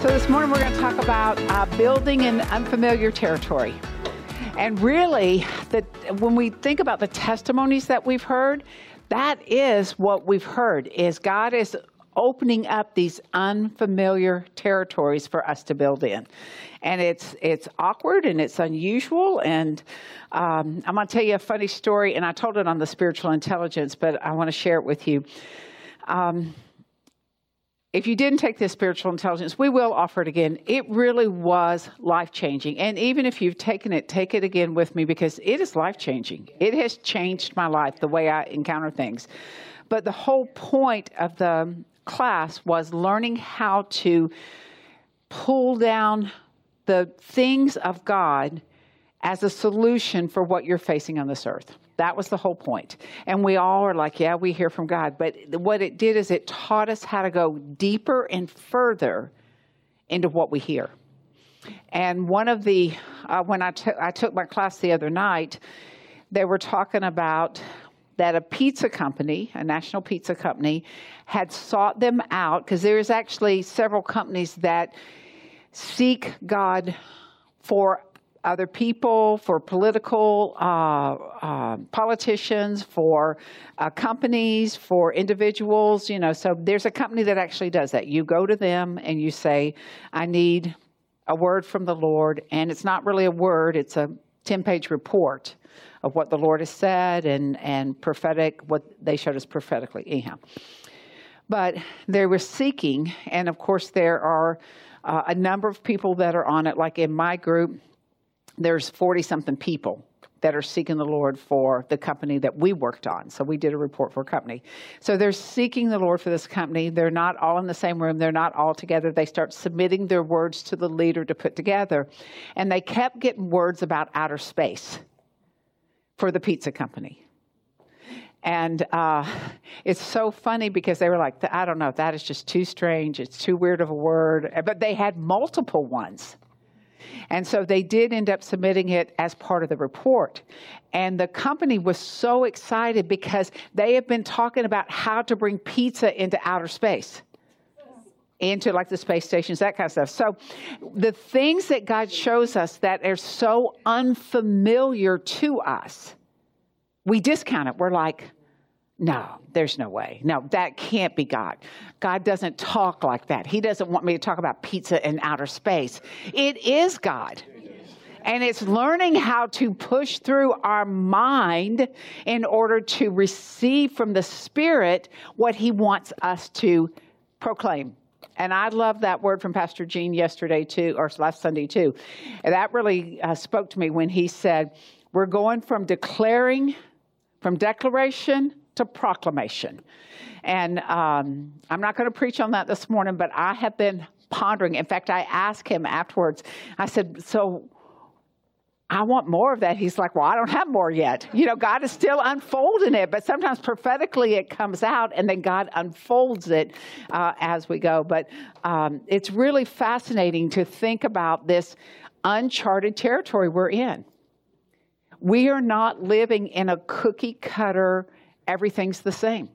So, this morning we're going to talk about uh, building in unfamiliar territory. And really, that when we think about the testimonies that we've heard, that is what we've heard is God is opening up these unfamiliar territories for us to build in and it's it's awkward and it's unusual and um, i'm going to tell you a funny story and i told it on the spiritual intelligence but i want to share it with you um, if you didn't take this spiritual intelligence, we will offer it again. It really was life changing. And even if you've taken it, take it again with me because it is life changing. It has changed my life, the way I encounter things. But the whole point of the class was learning how to pull down the things of God as a solution for what you're facing on this earth. That was the whole point. And we all are like, yeah, we hear from God. But what it did is it taught us how to go deeper and further into what we hear. And one of the, uh, when I, t- I took my class the other night, they were talking about that a pizza company, a national pizza company, had sought them out because there's actually several companies that seek God for other people, for political uh, uh, politicians, for uh, companies, for individuals. You know, so there's a company that actually does that. You go to them and you say, "I need a word from the Lord," and it's not really a word; it's a ten-page report of what the Lord has said and and prophetic what they showed us prophetically. Anyhow, but they were seeking, and of course there are. Uh, a number of people that are on it, like in my group, there's 40 something people that are seeking the Lord for the company that we worked on. So we did a report for a company. So they're seeking the Lord for this company. They're not all in the same room. They're not all together. They start submitting their words to the leader to put together. And they kept getting words about outer space for the pizza company. And uh, it's so funny because they were like, I don't know, that is just too strange. It's too weird of a word. But they had multiple ones. And so they did end up submitting it as part of the report. And the company was so excited because they have been talking about how to bring pizza into outer space into like the space stations, that kind of stuff. So the things that God shows us that are so unfamiliar to us, we discount it. We're like, no, there's no way. No, that can't be God. God doesn't talk like that. He doesn't want me to talk about pizza in outer space. It is God. And it's learning how to push through our mind in order to receive from the Spirit what He wants us to proclaim. And I love that word from Pastor Gene yesterday, too, or last Sunday, too. And that really uh, spoke to me when he said, We're going from declaring, from declaration to proclamation. And um, I'm not going to preach on that this morning, but I have been pondering. In fact, I asked him afterwards, I said, So I want more of that. He's like, Well, I don't have more yet. You know, God is still unfolding it, but sometimes prophetically it comes out and then God unfolds it uh, as we go. But um, it's really fascinating to think about this uncharted territory we're in. We are not living in a cookie cutter everything's the same.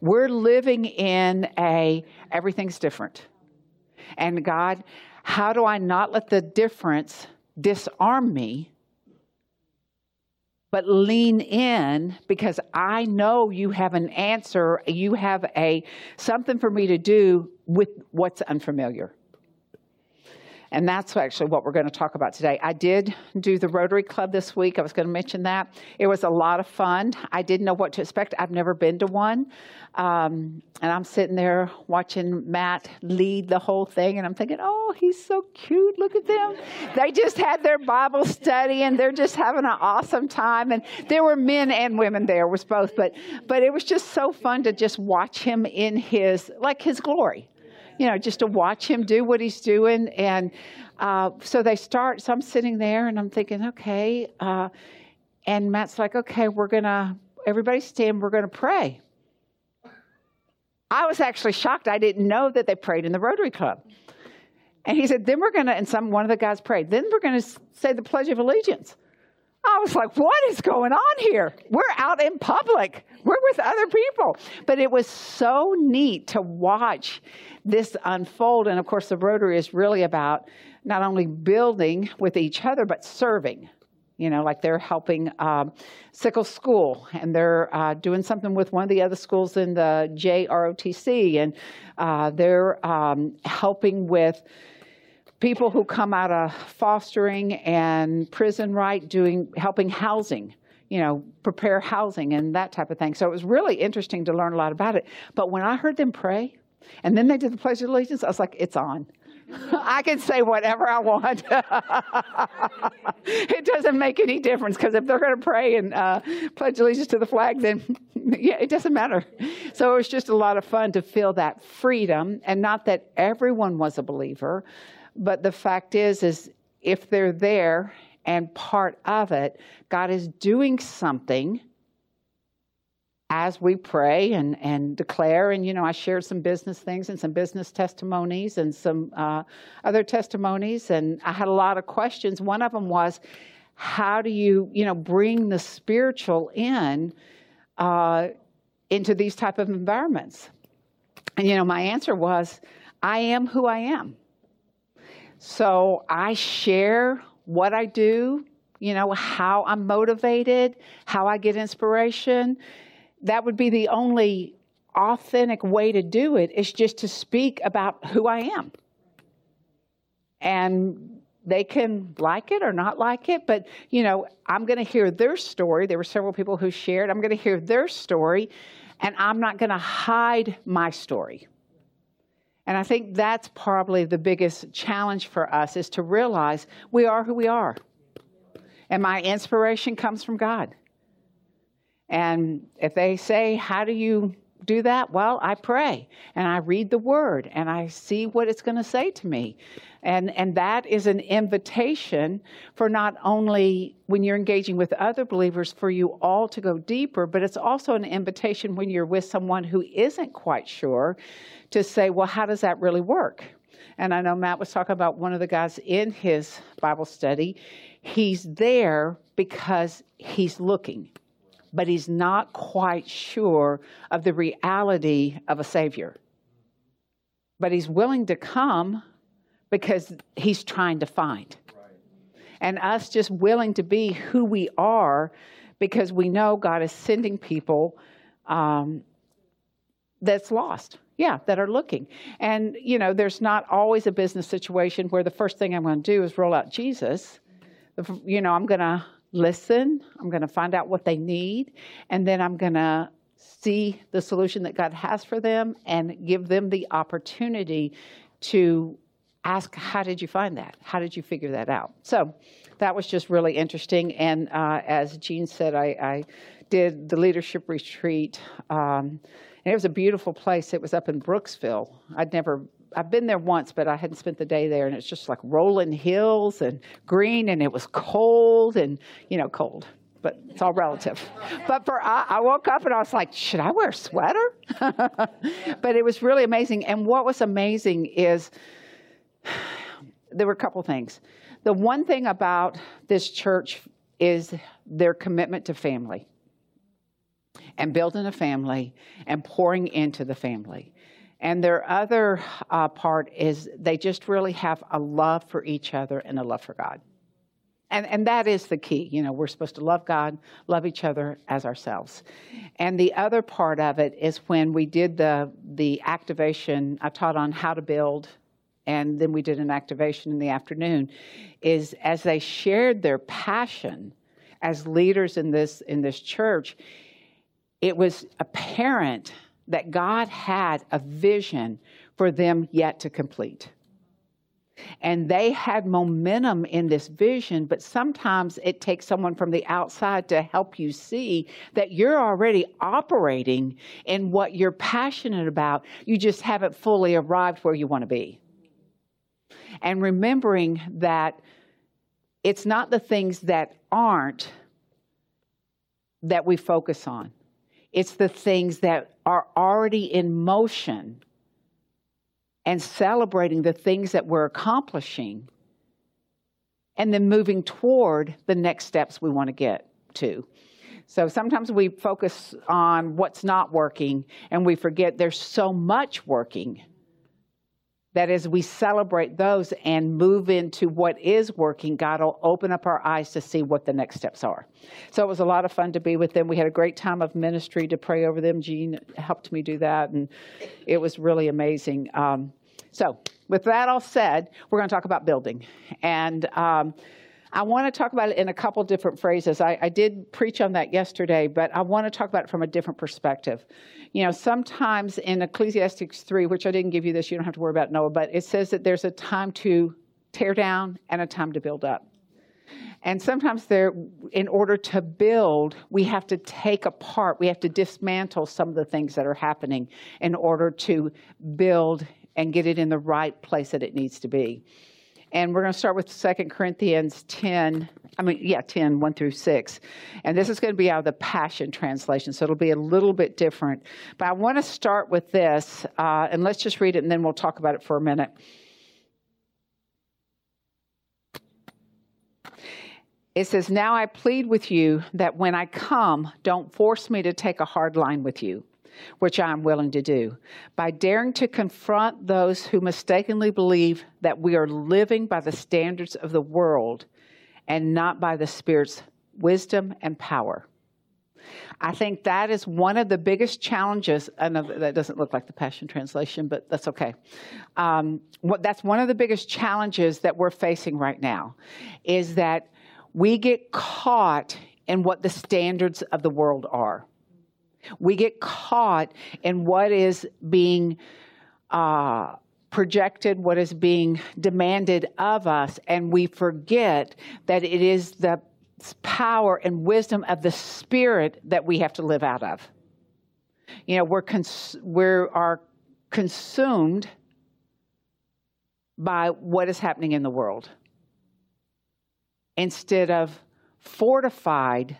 We're living in a everything's different. And God, how do I not let the difference disarm me, but lean in because I know you have an answer, you have a something for me to do with what's unfamiliar. And that's actually what we're going to talk about today. I did do the Rotary Club this week. I was going to mention that. It was a lot of fun. I didn't know what to expect. I've never been to one. Um, and I'm sitting there watching Matt lead the whole thing, and I'm thinking, oh, he's so cute. Look at them. they just had their Bible study, and they're just having an awesome time. And there were men and women there, was both, but but it was just so fun to just watch him in his like his glory you know, just to watch him do what he's doing. And uh, so they start. So I'm sitting there and I'm thinking, okay. Uh, and Matt's like, okay, we're going to, everybody stand, we're going to pray. I was actually shocked. I didn't know that they prayed in the Rotary Club. And he said, then we're going to, and some, one of the guys prayed, then we're going to say the Pledge of Allegiance. I was like, what is going on here? We're out in public. We're with other people. But it was so neat to watch this unfold. And of course, the Rotary is really about not only building with each other, but serving. You know, like they're helping um, Sickle School, and they're uh, doing something with one of the other schools in the JROTC, and uh, they're um, helping with people who come out of fostering and prison, right, doing helping housing, you know, prepare housing and that type of thing. So it was really interesting to learn a lot about it. But when I heard them pray, and then they did the Pledge of Allegiance, I was like, it's on. I can say whatever I want. it doesn't make any difference because if they're going to pray and uh, pledge allegiance to the flag, then yeah, it doesn't matter. So it was just a lot of fun to feel that freedom, and not that everyone was a believer, but the fact is, is if they're there and part of it, God is doing something as we pray and, and declare. And, you know, I shared some business things and some business testimonies and some uh, other testimonies. And I had a lot of questions. One of them was, how do you, you know, bring the spiritual in uh, into these type of environments? And, you know, my answer was, I am who I am. So I share what I do, you know, how I'm motivated, how I get inspiration. That would be the only authentic way to do it is just to speak about who I am. And they can like it or not like it, but you know, I'm going to hear their story. There were several people who shared. I'm going to hear their story, and I'm not going to hide my story. And I think that's probably the biggest challenge for us is to realize we are who we are. And my inspiration comes from God. And if they say, How do you do that? Well, I pray and I read the word and I see what it's going to say to me. And, and that is an invitation for not only when you're engaging with other believers for you all to go deeper, but it's also an invitation when you're with someone who isn't quite sure to say, well, how does that really work? And I know Matt was talking about one of the guys in his Bible study. He's there because he's looking, but he's not quite sure of the reality of a Savior. But he's willing to come because he's trying to find. And us just willing to be who we are because we know God is sending people um, that's lost yeah, that are looking. And, you know, there's not always a business situation where the first thing I'm going to do is roll out Jesus. You know, I'm going to listen, I'm going to find out what they need, and then I'm going to see the solution that God has for them and give them the opportunity to ask, How did you find that? How did you figure that out? So that was just really interesting. And uh, as Jean said, I, I, did the leadership retreat. Um, and it was a beautiful place. It was up in Brooksville. I'd never, I've been there once, but I hadn't spent the day there. And it's just like rolling hills and green, and it was cold and, you know, cold. But it's all relative. But for I, I woke up and I was like, should I wear a sweater? but it was really amazing. And what was amazing is there were a couple things. The one thing about this church is their commitment to family and building a family and pouring into the family. And their other uh, part is they just really have a love for each other and a love for God. And, and that is the key. You know, we're supposed to love God, love each other as ourselves. And the other part of it is when we did the, the activation, I taught on how to build and then we did an activation in the afternoon, is as they shared their passion as leaders in this in this church, it was apparent that God had a vision for them yet to complete. And they had momentum in this vision, but sometimes it takes someone from the outside to help you see that you're already operating in what you're passionate about. You just haven't fully arrived where you want to be. And remembering that it's not the things that aren't that we focus on, it's the things that are already in motion and celebrating the things that we're accomplishing and then moving toward the next steps we want to get to. So sometimes we focus on what's not working and we forget there's so much working that as we celebrate those and move into what is working, God will open up our eyes to see what the next steps are. So it was a lot of fun to be with them. We had a great time of ministry to pray over them. Jean helped me do that, and it was really amazing. Um, so, with that all said, we're going to talk about building. And um, I want to talk about it in a couple different phrases. I, I, did preach on that yesterday, but I want to talk about it from a different perspective. You know, sometimes in Ecclesiastes 3, which I didn't give you this, you don't have to worry about Noah, but it says that there's a time to tear down and a time to build up. And sometimes there, in order to build, we have to take apart, we have to dismantle some of the things that are happening in order to build and get it in the right place that it needs to be. And we're going to start with 2 Corinthians 10, I mean, yeah, 10, 1 through 6. And this is going to be out of the Passion Translation, so it'll be a little bit different. But I want to start with this, uh, and let's just read it and then we'll talk about it for a minute. It says, Now I plead with you that when I come, don't force me to take a hard line with you which I am willing to do, by daring to confront those who mistakenly believe that we are living by the standards of the world and not by the Spirit's wisdom and power. I think that is one of the biggest challenges. I know that doesn't look like the Passion Translation, but that's okay. Um, what, that's one of the biggest challenges that we're facing right now is that we get caught in what the standards of the world are. We get caught in what is being uh, projected, what is being demanded of us, and we forget that it is the power and wisdom of the Spirit that we have to live out of. You know, we're cons- we are consumed by what is happening in the world instead of fortified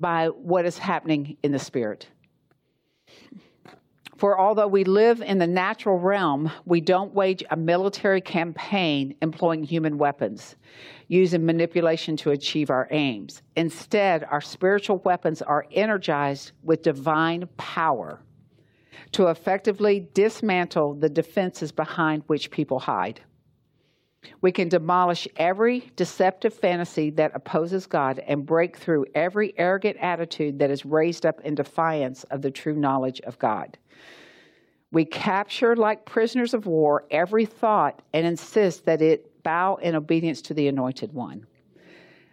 by what is happening in the spirit. For although we live in the natural realm, we don't wage a military campaign employing human weapons, using manipulation to achieve our aims. Instead, our spiritual weapons are energized with divine power to effectively dismantle the defenses behind which people hide. We can demolish every deceptive fantasy that opposes God and break through every arrogant attitude that is raised up in defiance of the true knowledge of God. We capture, like prisoners of war, every thought and insist that it bow in obedience to the Anointed One.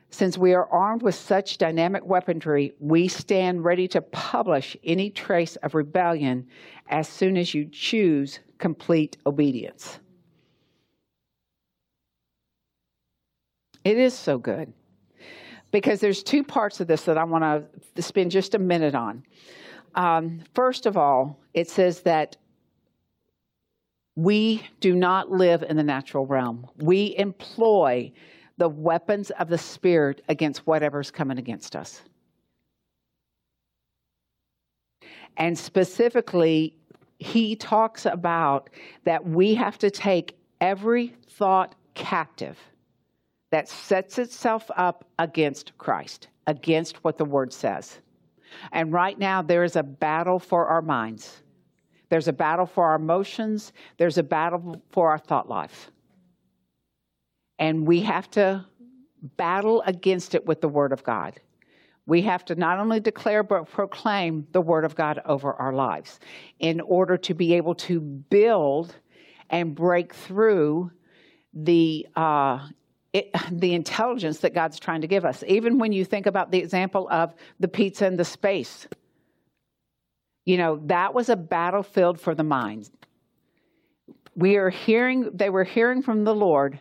Since we are armed with such dynamic weaponry, we stand ready to publish any trace of rebellion as soon as you choose complete obedience. It is so good. Because there's two parts of this that I want to spend just a minute on. Um, first of all, it says that we do not live in the natural realm. We employ the weapons of the Spirit against whatever's coming against us. And specifically, he talks about that we have to take every thought captive that sets itself up against Christ, against what the word says. And right now, there is a battle for our minds. There's a battle for our emotions. There's a battle for our thought life. And we have to battle against it with the Word of God. We have to not only declare but proclaim the Word of God over our lives in order to be able to build and break through the uh, it, the intelligence that God's trying to give us. Even when you think about the example of the pizza and the space, you know, that was a battlefield for the mind. We are hearing, they were hearing from the Lord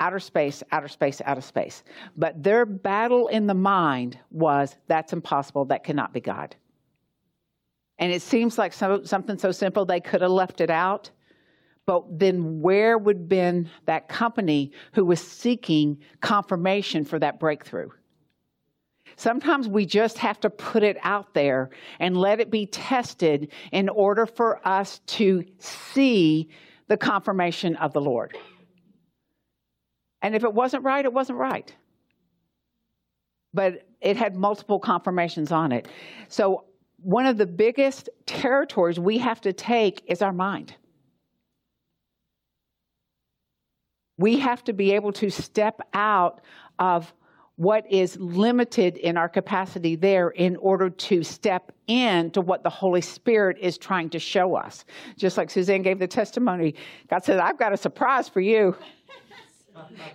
outer space, outer space, outer space. But their battle in the mind was that's impossible, that cannot be God. And it seems like so, something so simple, they could have left it out. But then where would been that company who was seeking confirmation for that breakthrough? Sometimes we just have to put it out there and let it be tested in order for us to see the confirmation of the Lord. And if it wasn't right, it wasn't right. But it had multiple confirmations on it. So, one of the biggest territories we have to take is our mind. We have to be able to step out of what is limited in our capacity there in order to step into what the Holy Spirit is trying to show us. Just like Suzanne gave the testimony, God said, I've got a surprise for you.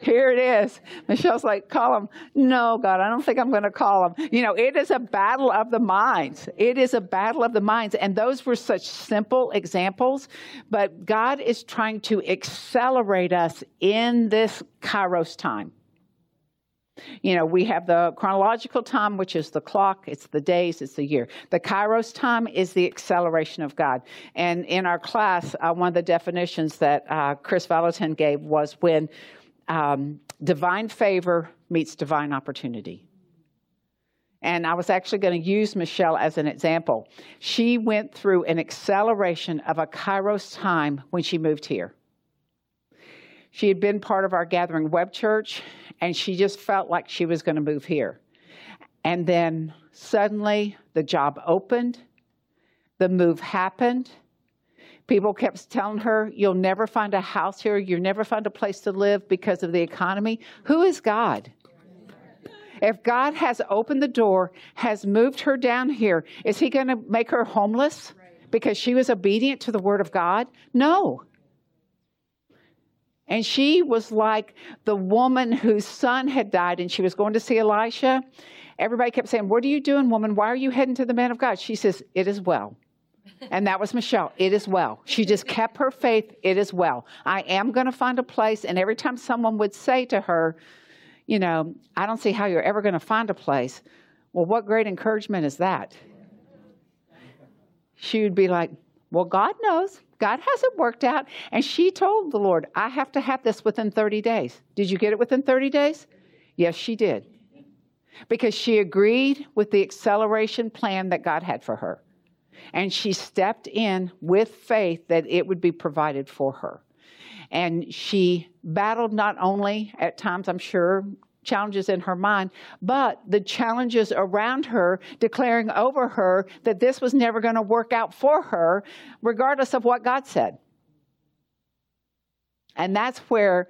Here it is. Michelle's like, call him. No, God, I don't think I'm going to call him. You know, it is a battle of the minds. It is a battle of the minds. And those were such simple examples, but God is trying to accelerate us in this Kairos time. You know, we have the chronological time, which is the clock, it's the days, it's the year. The kairos time is the acceleration of God. And in our class, uh, one of the definitions that uh, Kris Vallotton gave was when um, divine favor meets divine opportunity. And I was actually going to use Michelle as an example. She went through an acceleration of a Kairos time when she moved here. She had been part of our gathering web church, and she just felt like she was going to move here. And then suddenly the job opened, the move happened, People kept telling her, You'll never find a house here. You'll never find a place to live because of the economy. Who is God? If God has opened the door, has moved her down here, is He going to make her homeless because she was obedient to the Word of God? No. And she was like the woman whose son had died and she was going to see Elisha. Everybody kept saying, What are you doing, woman? Why are you heading to the man of God? She says, It is well. And that was Michelle. It is well. She just kept her faith. It is well. I am going to find a place. And every time someone would say to her, you know, I don't see how you're ever going to find a place. Well, what great encouragement is that? She would be like, Well, God knows. God has it worked out. And she told the Lord, I have to have this within 30 days. Did you get it within 30 days? Yes, she did. Because she agreed with the acceleration plan that God had for her. And she stepped in with faith that it would be provided for her. And she battled not only at times, I'm sure, challenges in her mind, but the challenges around her declaring over her that this was never going to work out for her, regardless of what God said. And that's where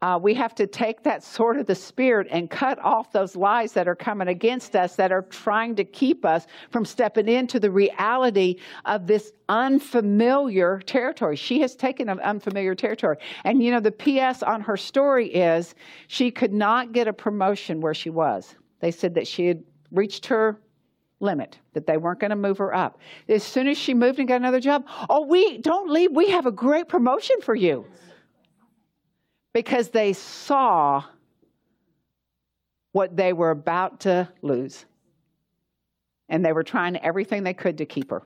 uh, we have to take that sword of the Spirit and cut off those lies that are coming against us that are trying to keep us from stepping into the reality of this unfamiliar territory. She has taken an unfamiliar territory. And you know, the PS on her story is she could not get a promotion where she was. They said that she had reached her limit that they weren't going to move her up. As soon as she moved and got another job, oh, we don't leave. We have a great promotion for you because they saw what they were about to lose. And they were trying everything they could to keep her.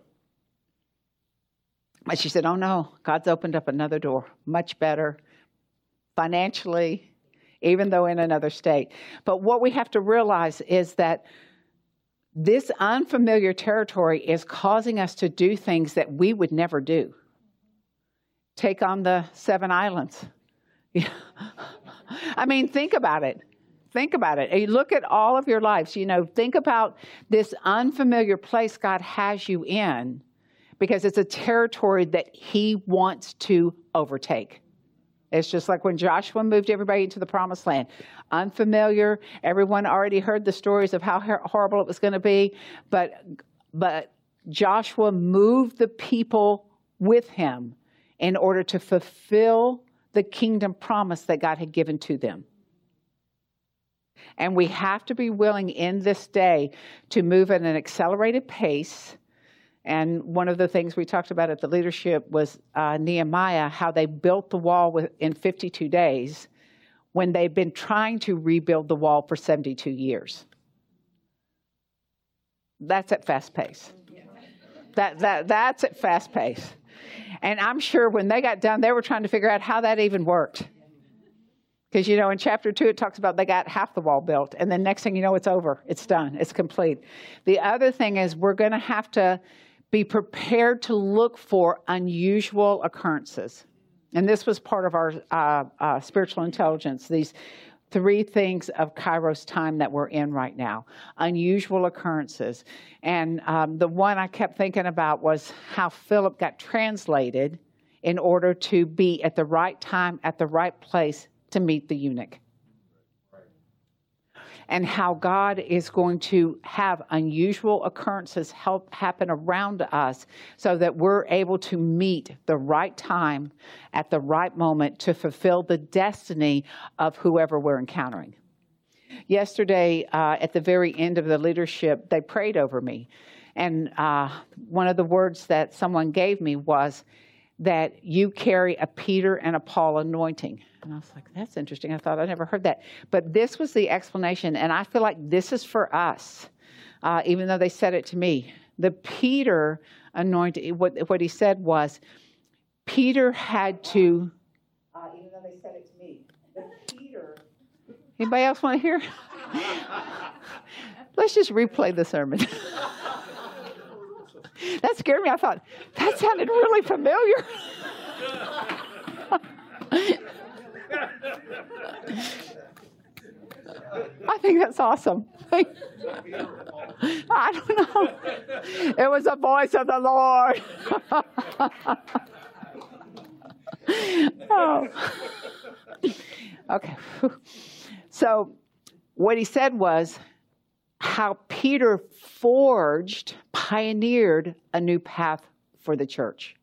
But she said, Oh no, God's opened up another door, much better financially, even though in another state. But what we have to realize is that this unfamiliar territory is causing us to do things that we would never do. Take on the seven islands. I mean, think about it. Think about it. You look at all of your lives, you know, think about this unfamiliar place God has you in because it's a territory that He wants to overtake. It's just like when Joshua moved everybody into the promised land. Unfamiliar. Everyone already heard the stories of how horrible it was going to be, but but Joshua moved the people with him in order to fulfill the kingdom promise that God had given to them. And we have to be willing in this day to move at an accelerated pace. And one of the things we talked about at the leadership was uh, Nehemiah, how they built the wall in 52 days when they've been trying to rebuild the wall for 72 years. That's at fast pace. That, that, that's at fast pace. And I'm sure when they got done, they were trying to figure out how that even worked. Because, you know, in chapter two, it talks about they got half the wall built. And then next thing you know, it's over. It's done. It's complete. The other thing is we're going to have to be prepared to look for unusual occurrences. And this was part of our uh, uh, spiritual intelligence, these three things of Kairos time that we're in right now unusual occurrences. And um, the one I kept thinking about was how Philip got translated in order to be at the right time, at the right place to meet the eunuch and how God is going to have unusual occurrences help happen around us so that we're able to meet the right time at the right moment to fulfill the destiny of whoever we're encountering. Yesterday, uh, at the very end of the leadership, they prayed over me. And uh, one of the words that someone gave me was that you carry a Peter and a Paul anointing. And I was like, that's interesting. I thought I never heard that. But this was the explanation. And I feel like this is for us, uh, even though they said it to me. The Peter anointing, what, what he said was, Peter had to, uh, even though they said it to me, the Peter. Anybody else want to hear? Let's just replay the sermon. that scared me. I thought, that sounded really familiar. I think that's awesome. I don't know. It was the voice of the Lord. oh. Okay. So, what he said was how Peter forged, pioneered a new path for the church.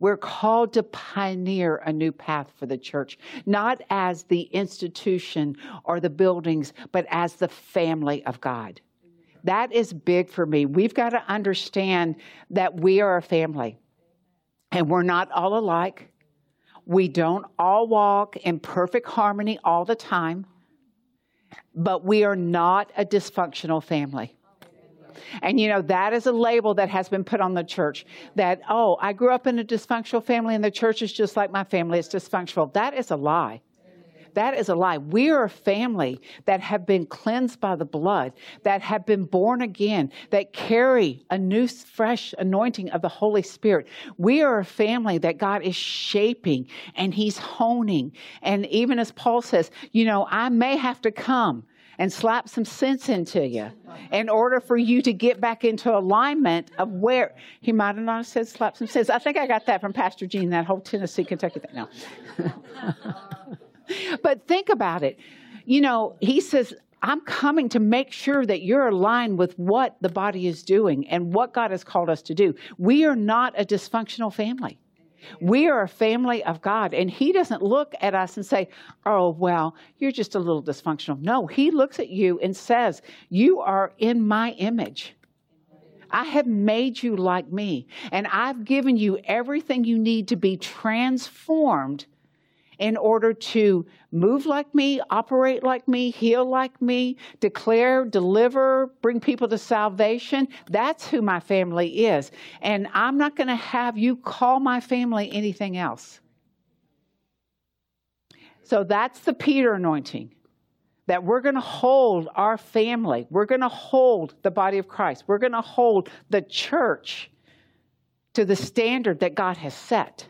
We're called to pioneer a new path for the church, not as the institution or the buildings, but as the family of God. That is big for me. We've got to understand that we are a family and we're not all alike. We don't all walk in perfect harmony all the time, but we are not a dysfunctional family. And you know, that is a label that has been put on the church that, oh, I grew up in a dysfunctional family and the church is just like my family, it's dysfunctional. That is a lie. That is a lie. We are a family that have been cleansed by the blood, that have been born again, that carry a new, fresh anointing of the Holy Spirit. We are a family that God is shaping and He's honing. And even as Paul says, you know, I may have to come and slap some sense into you in order for you to get back into alignment of where he might have not said slap some sense. I think I got that from Pastor Gene, that whole Tennessee, Kentucky thing. No. but think about it. You know, he says, I'm coming to make sure that you're aligned with what the body is doing and what God has called us to do. We are not a dysfunctional family. We are a family of God, and He doesn't look at us and say, Oh, well, you're just a little dysfunctional. No, He looks at you and says, You are in my image. I have made you like me, and I've given you everything you need to be transformed in order to move like me, operate like me, heal like me, declare, deliver, bring people to salvation. That's who my family is. And I'm not going to have you call my family anything else. So that's the Peter anointing. That we're going to hold our family, we're going to hold the body of Christ, we're going to hold the church to the standard that God has set.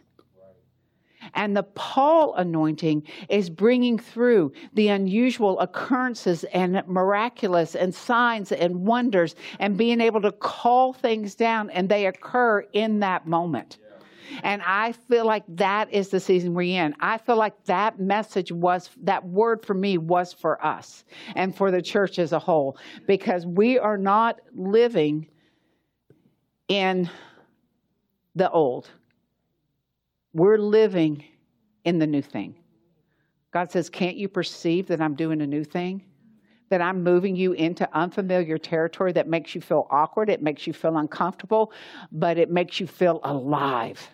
And the Paul anointing is bringing through the unusual occurrences and miraculous and signs and wonders and being able to call things down and they occur in that moment. And I feel like that is the season we're in. I feel like that message was, that word for me was for us and for the church as a whole, because we are not living in the old we're living in the new thing. God says, Can't you perceive that I'm doing a new thing? That I'm moving you into unfamiliar territory that makes you feel awkward, it makes you feel uncomfortable, but it makes you feel alive.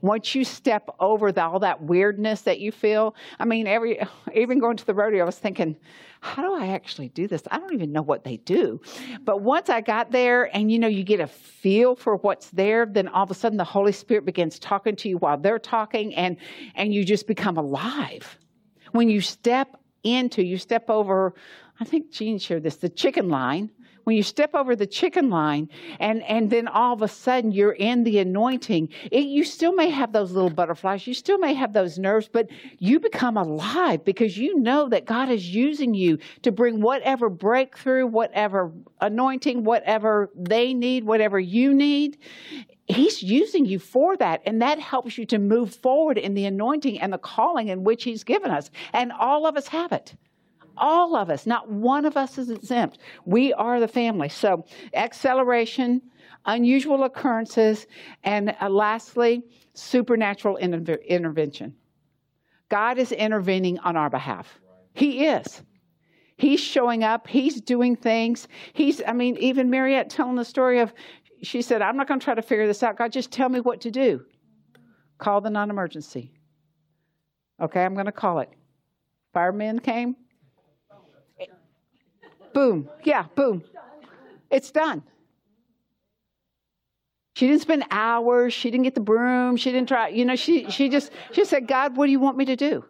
Once you step over the, all that weirdness that you feel, I mean, every even going to the rodeo, I was thinking, how do I actually do this? I don't even know what they do. But once I got there and you know, you get a feel for what's there, then all of a sudden the Holy Spirit begins talking to you while they're talking and and you just become alive. When you step into, you step over, I think Jean shared this, the chicken line when you step over the chicken line and, and then all of a sudden you're in the anointing, it, you still may have those little butterflies, you still may have those nerves, but you become alive because you know that God is using you to bring whatever breakthrough, whatever anointing, whatever they need, whatever you need. He's using you for that, and that helps you to move forward in the anointing and the calling in which He's given us. And all of us have it. All of us, not one of us is exempt. We are the family. So, acceleration, unusual occurrences, and uh, lastly, supernatural inter- intervention. God is intervening on our behalf. He is. He's showing up. He's doing things. He's, I mean, even Mariette telling the story of, she said, I'm not going to try to figure this out. God, just tell me what to do. Call the non emergency. Okay, I'm going to call it. Firemen came, Boom. Yeah, boom. It's done. She didn't spend hours. She didn't get the broom. She didn't try. You know, she she just she said, "God, what do you want me to do?"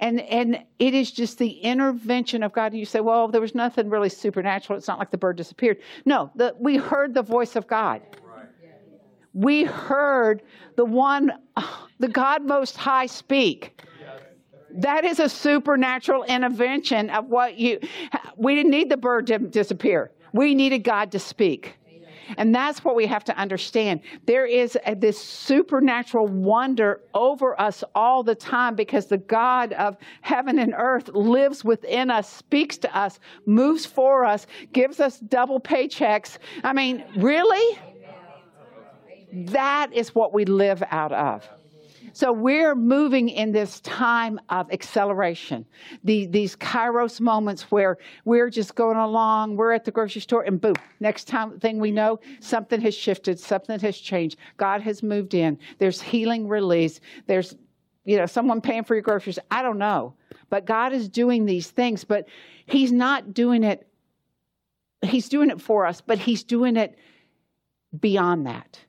And and it is just the intervention of God. And you say, "Well, there was nothing really supernatural. It's not like the bird disappeared." No, the, we heard the voice of God. We heard the one, the God Most High speak. That is a supernatural intervention of what you, we didn't need the bird to disappear. We needed God to speak. And that's what we have to understand. There is a, this supernatural wonder over us all the time because the God of heaven and earth lives within us, speaks to us, moves for us, gives us double paychecks. I mean, really? That is what we live out of. So we're moving in this time of acceleration, the, these kairos moments where we're just going along, we're at the grocery store, and boom, next time thing we know, something has shifted, something has changed. God has moved in. There's healing release. There's, you know, someone paying for your groceries. I don't know. But God is doing these things, but He's not doing it, He's doing it for us, but He's doing it beyond that.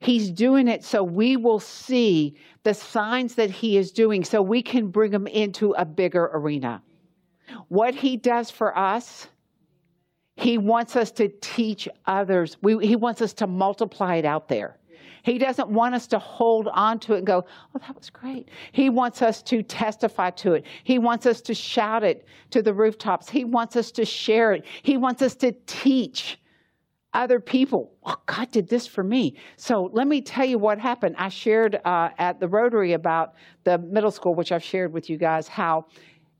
He's doing it so we will see the signs that He is doing so we can bring them into a bigger arena. What He does for us, He wants us to teach others. We, he wants us to multiply it out there. He doesn't want us to hold on to it and go, oh, that was great. He wants us to testify to it. He wants us to shout it to the rooftops. He wants us to share it. He wants us to teach other people. Oh, God did this for me. So let me tell you what happened. I shared uh, at the Rotary about the middle school, which I've shared with you guys, how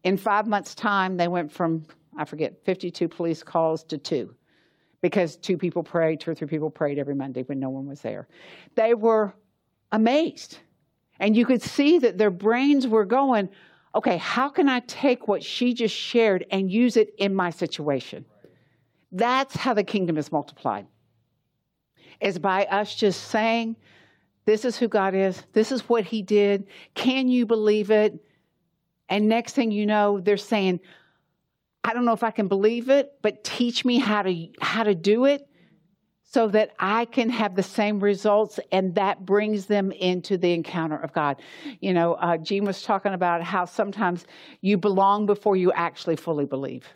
in five months' time they went from, I forget, 52 police calls to two because two people prayed, two or three people prayed every Monday when no one was there. They were amazed. And you could see that their brains were going, okay, how can I take what she just shared and use it in my situation? That's how the kingdom is multiplied. Is by us just saying, this is who God is, this is what He did. Can you believe it? And next thing you know, they're saying, I don't know if I can believe it, but teach me how to how to do it so that I can have the same results, and that brings them into the encounter of God. You know, uh, Jean was talking about how sometimes you belong before you actually fully believe.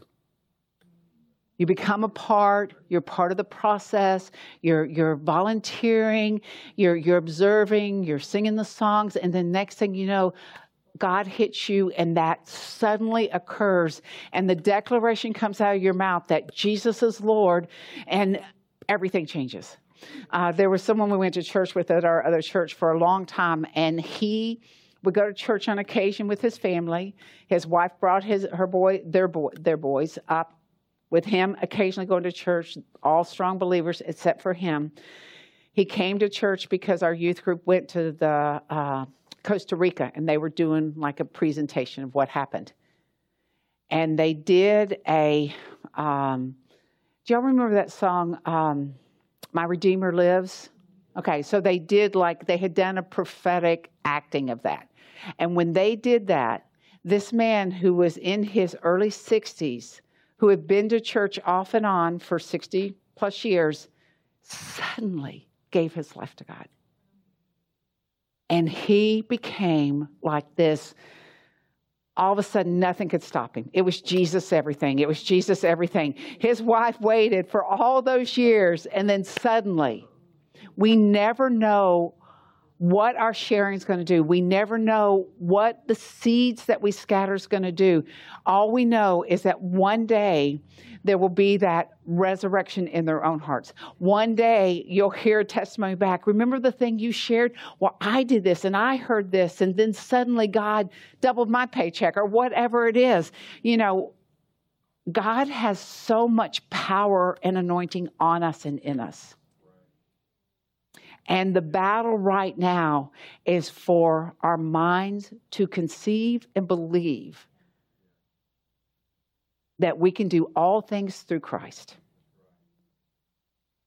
You become a part, you're part of the process, you're, you're volunteering, you're, you're observing, you're singing the songs, and then next thing you know, God hits you, and that suddenly occurs, and the declaration comes out of your mouth that Jesus is Lord, and everything changes. Uh, there was someone we went to church with at our other church for a long time, and he would go to church on occasion with his family. His wife brought his her boy their boy their boys up with him occasionally going to church, all strong believers except for him. He came to church because our youth group went to the uh, Costa Rica and they were doing like a presentation of what happened. And they did a. Um, do y'all remember that song, um, "My Redeemer Lives"? Okay, so they did like they had done a prophetic acting of that. And when they did that, this man who was in his early 60s, who had been to church off and on for 60 plus years, suddenly gave his life to God. And he became like this. All of a sudden, nothing could stop him. It was Jesus everything. It was Jesus everything. His wife waited for all those years, and then suddenly, we never know what our sharing is going to do. We never know what the seeds that we scatter is going to do. All we know is that one day there will be that resurrection in their own hearts. One day you'll hear a testimony back. Remember the thing you shared? Well, I did this and I heard this, and then suddenly God doubled my paycheck or whatever it is. You know, God has so much power and anointing on us and in us. And the battle right now is for our minds to conceive and believe that we can do all things through Christ,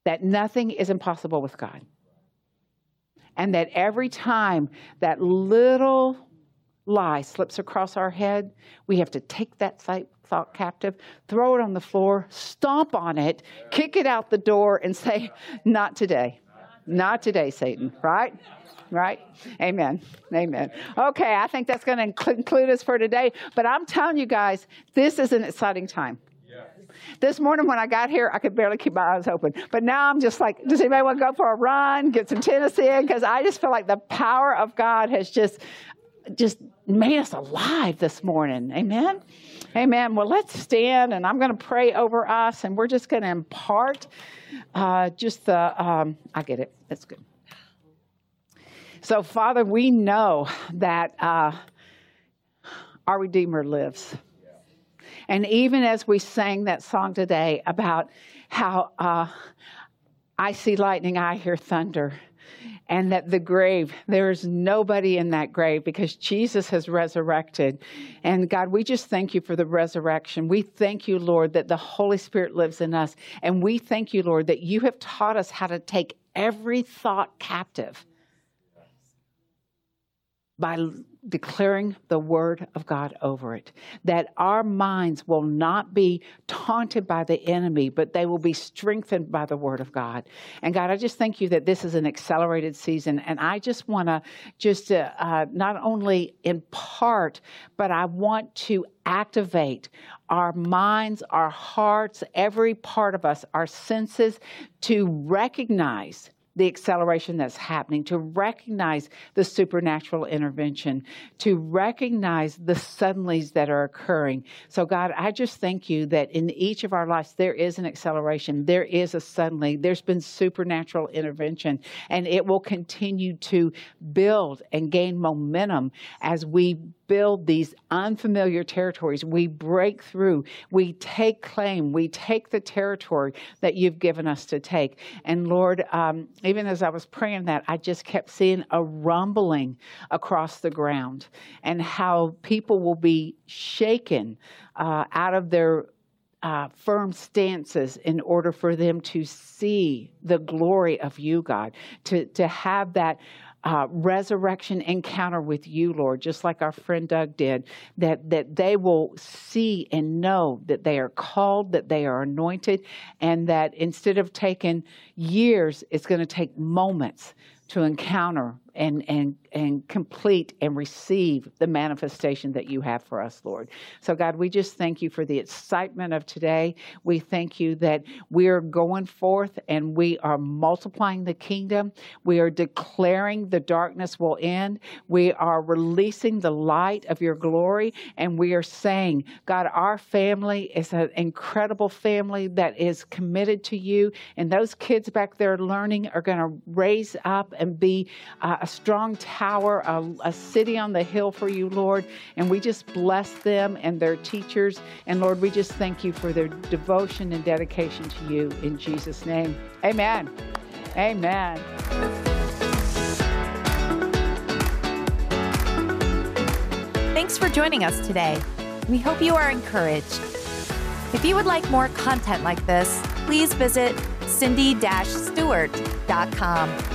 that nothing is impossible with God. And that every time that little lie slips across our head, we have to take that thought captive, throw it on the floor, stomp on it, kick it out the door, and say, Not today. Not today, Satan, right? Right? Amen. Amen. Okay, I think that's going to conclude us for today. But I'm telling you guys, this is an exciting time. This morning when I got here, I could barely keep my eyes open. But now I'm just like, does anybody want to go for a run, get some tennis in? Because I just feel like the power of God has just, just made us alive this morning. Amen. Amen. Well, let's stand and I'm going to pray over us and we're just going to impart uh, just the, um, I get it. That's good. So, Father, we know that uh, our Redeemer lives. And even as we sang that song today about how uh, I see lightning, I hear thunder and that the grave, there is nobody in that grave because Jesus has resurrected. And God, we just thank you for the resurrection. We thank you, Lord, that the Holy Spirit lives in us. And we thank you, Lord, that you have taught us how to take every thought captive by declaring the word of God over it. That our minds will not be taunted by the enemy, but they will be strengthened by the word of God. And God, I just thank you that this is an accelerated season. And I just want to just uh, uh, not only impart, but I want to activate our minds, our hearts, every part of us, our senses to recognize the acceleration that's happening, to recognize the supernatural intervention, to recognize the suddenlies that are occurring. So, God, I just thank you that in each of our lives there is an acceleration, there is a suddenly, there's been supernatural intervention, and it will continue to build and gain momentum as we build these unfamiliar territories. We break through, we take claim, we take the territory that you've given us to take. And Lord, um, even as I was praying that, I just kept seeing a rumbling across the ground and how people will be shaken uh, out of their uh, firm stances in order for them to see the glory of you, God, to, to have that uh, resurrection encounter with you, Lord, just like our friend Doug did, that, that they will see and know that they are called, that they are anointed, and that instead of taking years, it's going to take moments to encounter and, and, and complete and receive the manifestation that you have for us, Lord. So, God, we just thank you for the excitement of today. We thank you that we are going forth and we are multiplying the kingdom. We are declaring the darkness will end. We are releasing the light of your glory. And we are saying, God, our family is an incredible family that is committed to you. And those kids back there learning are going to raise up and be uh, a strong power, a, a city on the hill for you, Lord. And we just bless them and their teachers. And Lord, we just thank you for their devotion and dedication to you in Jesus' name. Amen. Amen. Thanks for joining us today. We hope you are encouraged. If you would like more content like this, please visit cindy-stewart.com.